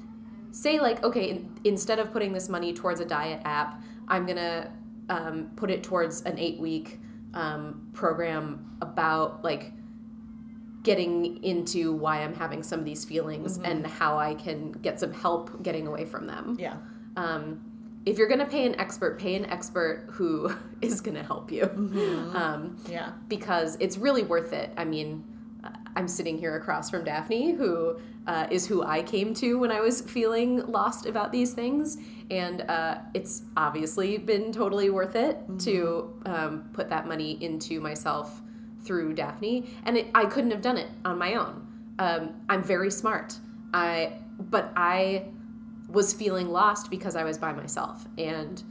say like, okay, in, instead of putting this money towards a diet app, I'm gonna um, put it towards an eight week um, program about like getting into why I'm having some of these feelings and how I can get some help getting away from them. Yeah. Um, if you're gonna pay an expert, pay an expert who is gonna help you. Um, Yeah. because it's really worth it. I mean, uh, I'm sitting here across from Daphne, who uh, is who I came to when I was feeling lost about these things, and uh, it's obviously been totally worth it to um, put that money into myself through Daphne, and it, I couldn't have done it on my own. Um, I'm very smart, I but I was feeling lost because I was by myself, and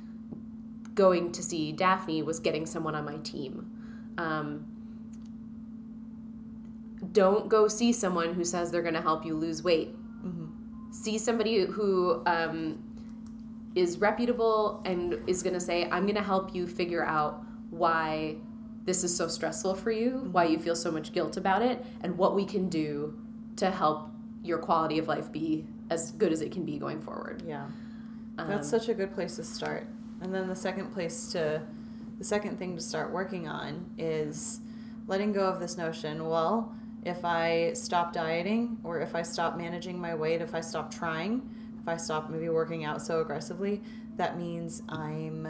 going to see Daphne was getting someone on my team. Um, don't go see someone who says they're going to help you lose weight. See somebody who um, is reputable and is going to say, I'm going to help you figure out why this is so stressful for you, why you feel so much guilt about it, and what we can do to help your quality of life be as good as it can be going forward. Yeah. Um, That's such a good place to start. And then the second place to, the second thing to start working on is letting go of this notion well, if I stop dieting or if I stop managing my weight, if I stop trying, if I stop maybe working out so aggressively, that means I'm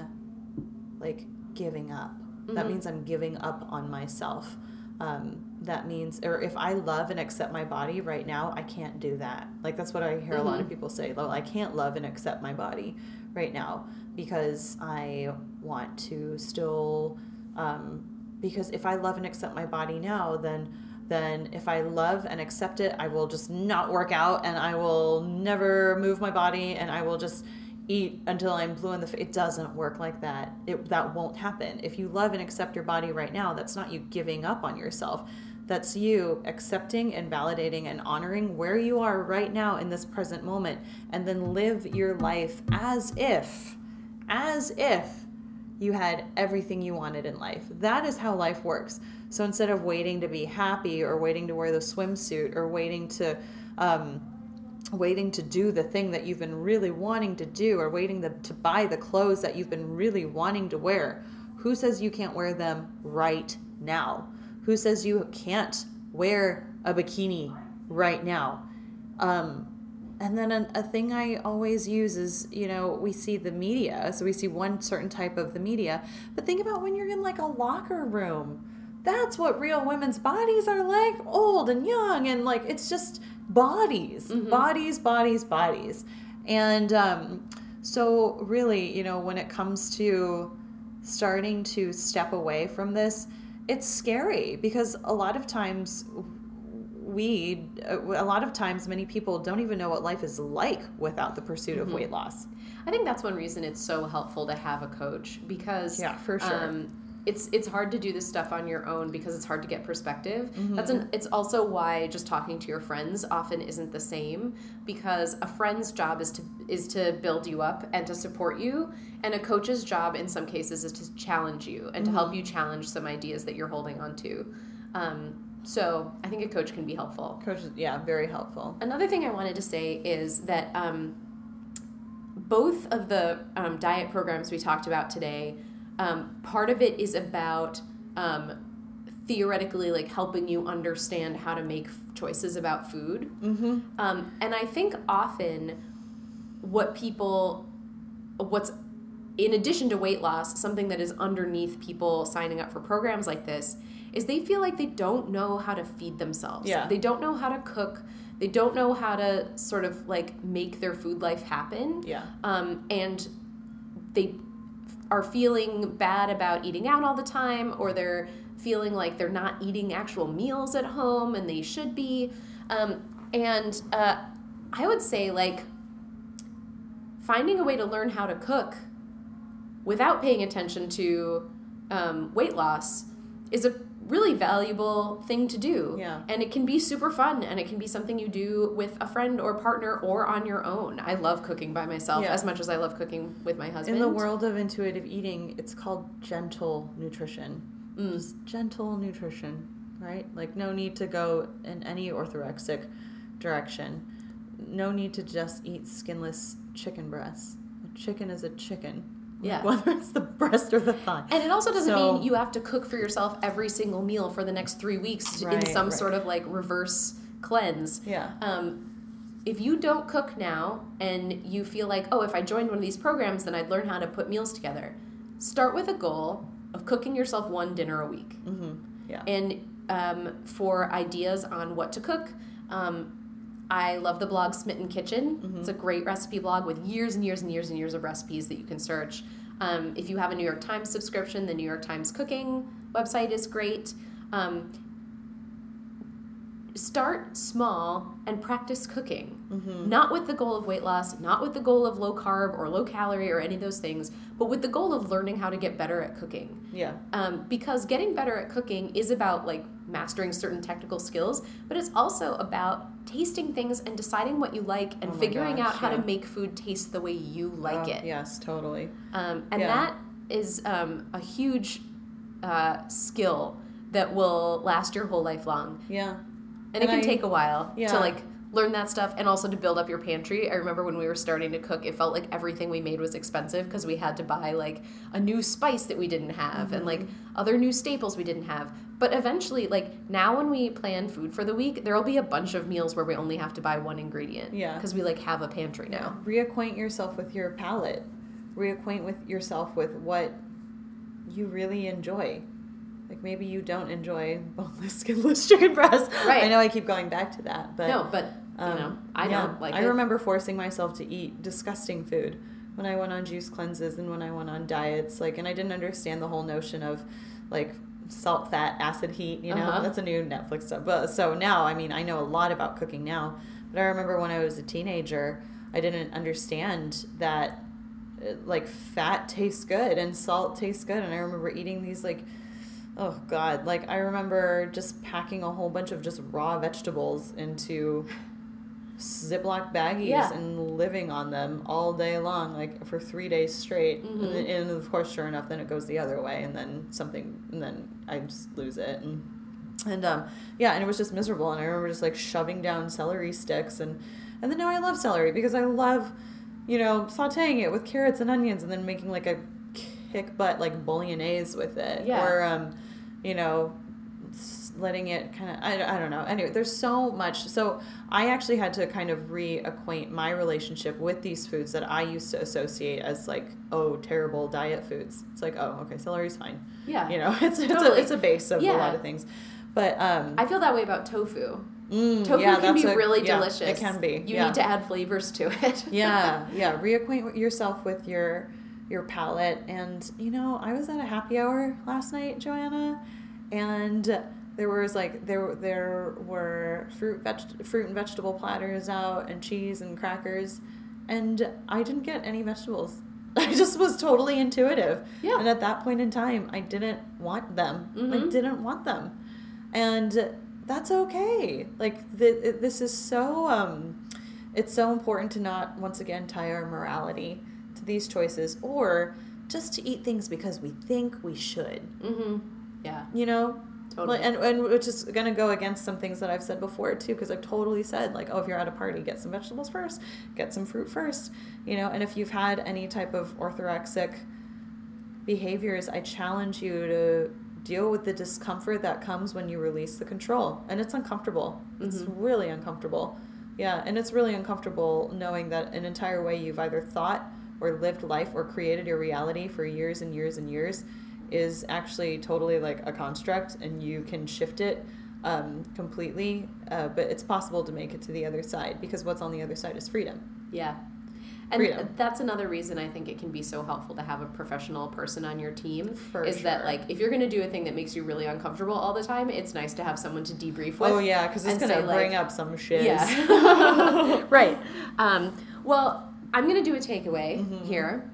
like giving up. That means I'm giving up on myself. Um, that means, or if I love and accept my body right now, I can't do that. Like that's what I hear a lot of people say. Well, I can't love and accept my body right now because I want to still. Um, because if I love and accept my body now, then then if I love and accept it, I will just not work out and I will never move my body and I will just eat until I'm blue in the face. It doesn't work like that. It, that won't happen. If you love and accept your body right now, that's not you giving up on yourself. That's you accepting and validating and honoring where you are right now in this present moment and then live your life as if, as if you had everything you wanted in life. That is how life works. So instead of waiting to be happy or waiting to wear the swimsuit or waiting to, um, waiting to do the thing that you've been really wanting to do or waiting to, to buy the clothes that you've been really wanting to wear, who says you can't wear them right now? Who says you can't wear a bikini right now? Um, and then a, a thing I always use is, you know, we see the media, so we see one certain type of the media, but think about when you're in like a locker room. That's what real women's bodies are like, old and young, and like it's just bodies, bodies, bodies, bodies. And um, so, really, you know, when it comes to starting to step away from this, it's scary because a lot of times we uh, a lot of times many people don't even know what life is like without the pursuit of weight loss I think that's one reason it's so helpful to have a coach because Yeah, for sure. Um, it's it's hard to do this stuff on your own because it's hard to get perspective. Mm-hmm. That's an, it's also why just talking to your friends often isn't the same because a friend's job is to is to build you up and to support you, and a coach's job in some cases is to challenge you and to Mm-hmm. help you challenge some ideas that you're holding on to. Um, so I think a coach can be helpful. coach yeah very helpful Another thing I wanted to say is that um, both of the um, diet programs we talked about today, um, part of it is about um, theoretically like helping you understand how to make f- choices about food. Mm-hmm. Um, and I think often what people, what's in addition to weight loss, something that is underneath people signing up for programs like this is they feel like they don't know how to feed themselves. Yeah. They don't know how to cook. They don't know how to sort of like make their food life happen. Yeah. Um, and they are feeling bad about eating out all the time, or they're feeling like they're not eating actual meals at home and they should be. Um, and uh, I would say, like, finding a way to learn how to cook without paying attention to um, weight loss is a really valuable thing to do. Yeah. And it can be super fun and it can be something you do with a friend or partner or on your own. I love cooking by myself Yeah. as much as I love cooking with my husband. In the world of intuitive eating, it's called gentle nutrition. Mm. Just gentle nutrition, right? Like no need to go in any orthorexic direction. No need to just eat skinless chicken breasts. A chicken is a chicken. Yeah. Whether it's the breast or the thigh. And it also doesn't So- mean you have to cook for yourself every single meal for the next three weeks to- in some right. sort of like reverse cleanse. Yeah. Um, if you don't cook now and you feel like, oh, if I joined one of these programs, then I'd learn how to put meals together, start with a goal of cooking yourself one dinner a week. Mm-hmm. Yeah. And um, for ideas on what to cook, um, I love the blog Smitten Kitchen. Mm-hmm. It's a great recipe blog with years and years and years and years of recipes that you can search. Um, if you have a New York Times subscription, the New York Times cooking website is great. Um, start small and practice cooking. Mm-hmm. Not with the goal of weight loss, not with the goal of low carb or low calorie or any of those things, but with the goal of learning how to get better at cooking Yeah. um, because getting better at cooking is about like mastering certain technical skills but it's also about tasting things and deciding what you like and Oh figuring gosh, out how yeah. to make food taste the way you like Oh, it Yes, totally. um, and Yeah. that is um, a huge uh, skill that will last your whole life long Yeah. And, it can I- take a while yeah. to like learn that stuff and also to build up your pantry. I remember when we were starting to cook, it felt like everything we made was expensive because we had to buy like a new spice that we didn't have and like Mm-hmm. other new staples we didn't have. But eventually, like now when we plan food for the week, there'll be a bunch of meals where we only have to buy one ingredient. Yeah. Because we like have a pantry now. reacquaint yourself with your palate reacquaint with yourself with what you really enjoy like maybe you don't enjoy boneless skinless chicken breast Right. i know i keep going back to that but no, but you um, know, I yeah. don't like i it. remember forcing myself to eat disgusting food when i went on juice cleanses and when i went on diets like and i didn't understand the whole notion of like salt fat acid heat you know Uh-huh. that's a new netflix stuff but so now i mean i know a lot about cooking now but i remember when i was a teenager i didn't understand that uh, like fat tastes good and salt tastes good and i remember eating these like oh god. Like i remember just packing a whole bunch of just raw vegetables into ziploc baggies Yeah. and living on them all day long like for three days straight. Mhm. and, and of course sure enough then it goes the other way and then something and then i just lose it. And and um yeah and it was just miserable. And i remember just like shoving down celery sticks. And and then now i love celery because i love you know sauteing it with carrots and onions and then making like a kick butt like bolognese with it Yeah. or um you know letting it kind of I, I don't know anyway there's so much so i actually had to kind of reacquaint my relationship with these foods that i used to associate as like oh terrible diet foods it's like oh okay celery's fine yeah. you know it's it's, Totally. a, it's a base of a lot of things but um I feel that way about tofu. mm, Tofu yeah, can be a- really yeah, delicious. it can be You yeah. need to add flavors to it. yeah yeah reacquaint yourself with your your palate. And you know i was at a happy hour last night joanna and there was like there there were fruit veg- fruit and vegetable platters out and cheese and crackers and i didn't get any vegetables. I just was totally intuitive. Yeah. and at that point in time i didn't want them. I Mhm. didn't want them. And that's okay. Like th- this is so um it's so important to not once again tie our morality to these choices or just to eat things because we think we should mm-hmm. Yeah. you know Totally. And, and which is going to go against some things that I've said before too, because I've totally said like, oh, if you're at a party, get some vegetables first, get some fruit first, you know. And if you've had any type of orthorexic behaviors, I challenge you to deal with the discomfort that comes when you release the control, and it's uncomfortable. It's Mm-hmm. really uncomfortable. Yeah, and it's really uncomfortable knowing that an entire way you've either thought or lived life or created your reality for years and years and years is actually totally like a construct and you can shift it um, completely uh, but it's possible to make it to the other side because what's on the other side is freedom Yeah. And Freedom. that's another reason I think it can be so helpful to have a professional person on your team. For is that like if you're going to do a thing that makes you really uncomfortable all the time, it's nice to have someone to debrief with. oh yeah because it's say, like- bring up some shit Yeah. right. Um, well, I'm going to do a takeaway Mhm. here.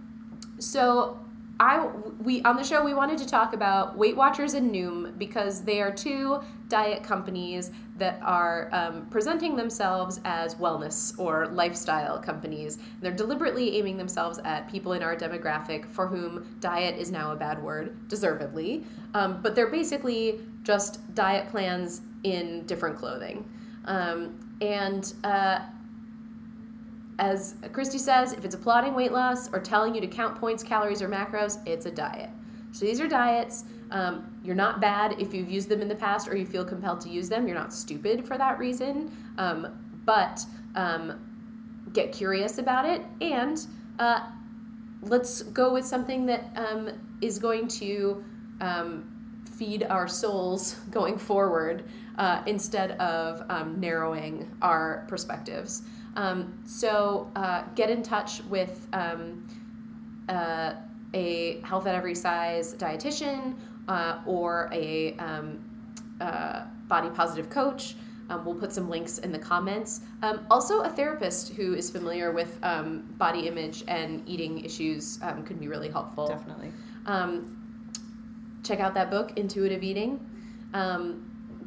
So, I we on the show we wanted to talk about Weight Watchers and Noom because they are two diet companies that are um, presenting themselves as wellness or lifestyle companies. They're deliberately aiming themselves at people in our demographic for whom diet is now a bad word, deservedly. Um, but they're basically just diet plans in different clothing. Um, and uh, as Christy says, if it's applauding weight loss or telling you to count points, calories, or macros, it's a diet. So these are diets. Um, you're not bad if you've used them in the past or you feel compelled to use them. You're not stupid for that reason. Um, but um, get curious about it and uh, let's go with something that um, is going to um, feed our souls going forward uh, instead of um, narrowing our perspectives. Um, so uh, get in touch with um, uh, a health at every size dietitian uh, or a um, uh, body positive coach. Um, we'll put some links in the comments. Um, also, a therapist who is familiar with um, body image and eating issues um, could be really helpful. Definitely. check out that book, Intuitive Eating.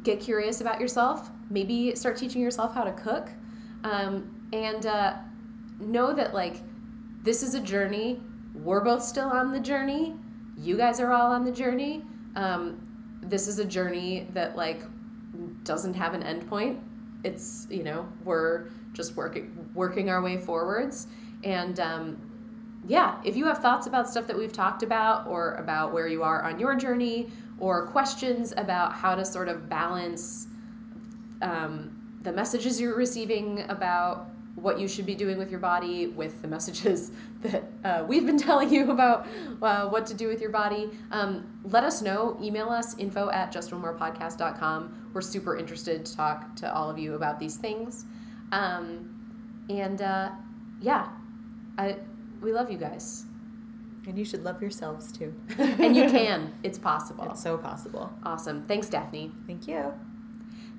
get curious about yourself. Maybe start teaching yourself how to cook. Um, and uh, know that like this is a journey. We're both still on the journey. You guys are all on the journey. Um, this is a journey that like doesn't have an end point. It's you know we're just working working our way forwards. And um, yeah if you have thoughts about stuff that we've talked about or about where you are on your journey or questions about how to sort of balance um, the messages you're receiving about what you should be doing with your body with the messages that uh, we've been telling you about uh, what to do with your body. Um, let us know. Email us info at justonemorepodcast.com we're super interested to talk to all of you about these things. Um, and uh, yeah I, we love you guys. And you should love yourselves too. And you can. It's possible. It's so possible. Awesome. Thanks daphne. Thank you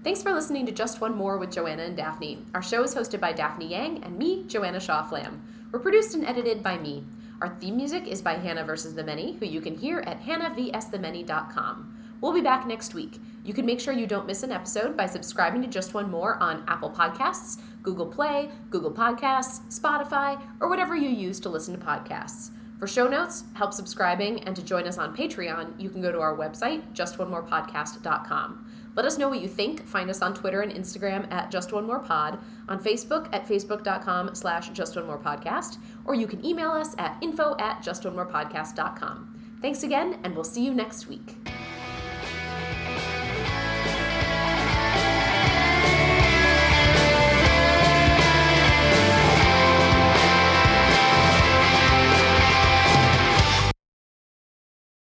Thanks for listening to Just One More with Joanna and Daphne. Our show is hosted by Daphne Yang and me, Joanna Shaw Flam. We're produced and edited by me. Our theme music is by Hannah vs. the Many, who you can hear at hannahvsthemany.com. We'll be back next week. You can make sure you don't miss an episode by subscribing to Just One More on Apple Podcasts, Google Play, Google Podcasts, Spotify, or whatever you use to listen to podcasts. For show notes, help subscribing, and to join us on Patreon, you can go to our website, justonemorepodcast.com. Let us know what you think. Find us on Twitter and Instagram at Just One More Pod, on Facebook at facebook.com slash Just One More Podcast, or you can email us at info at justonemorepodcast.com. Thanks again, and we'll see you next week.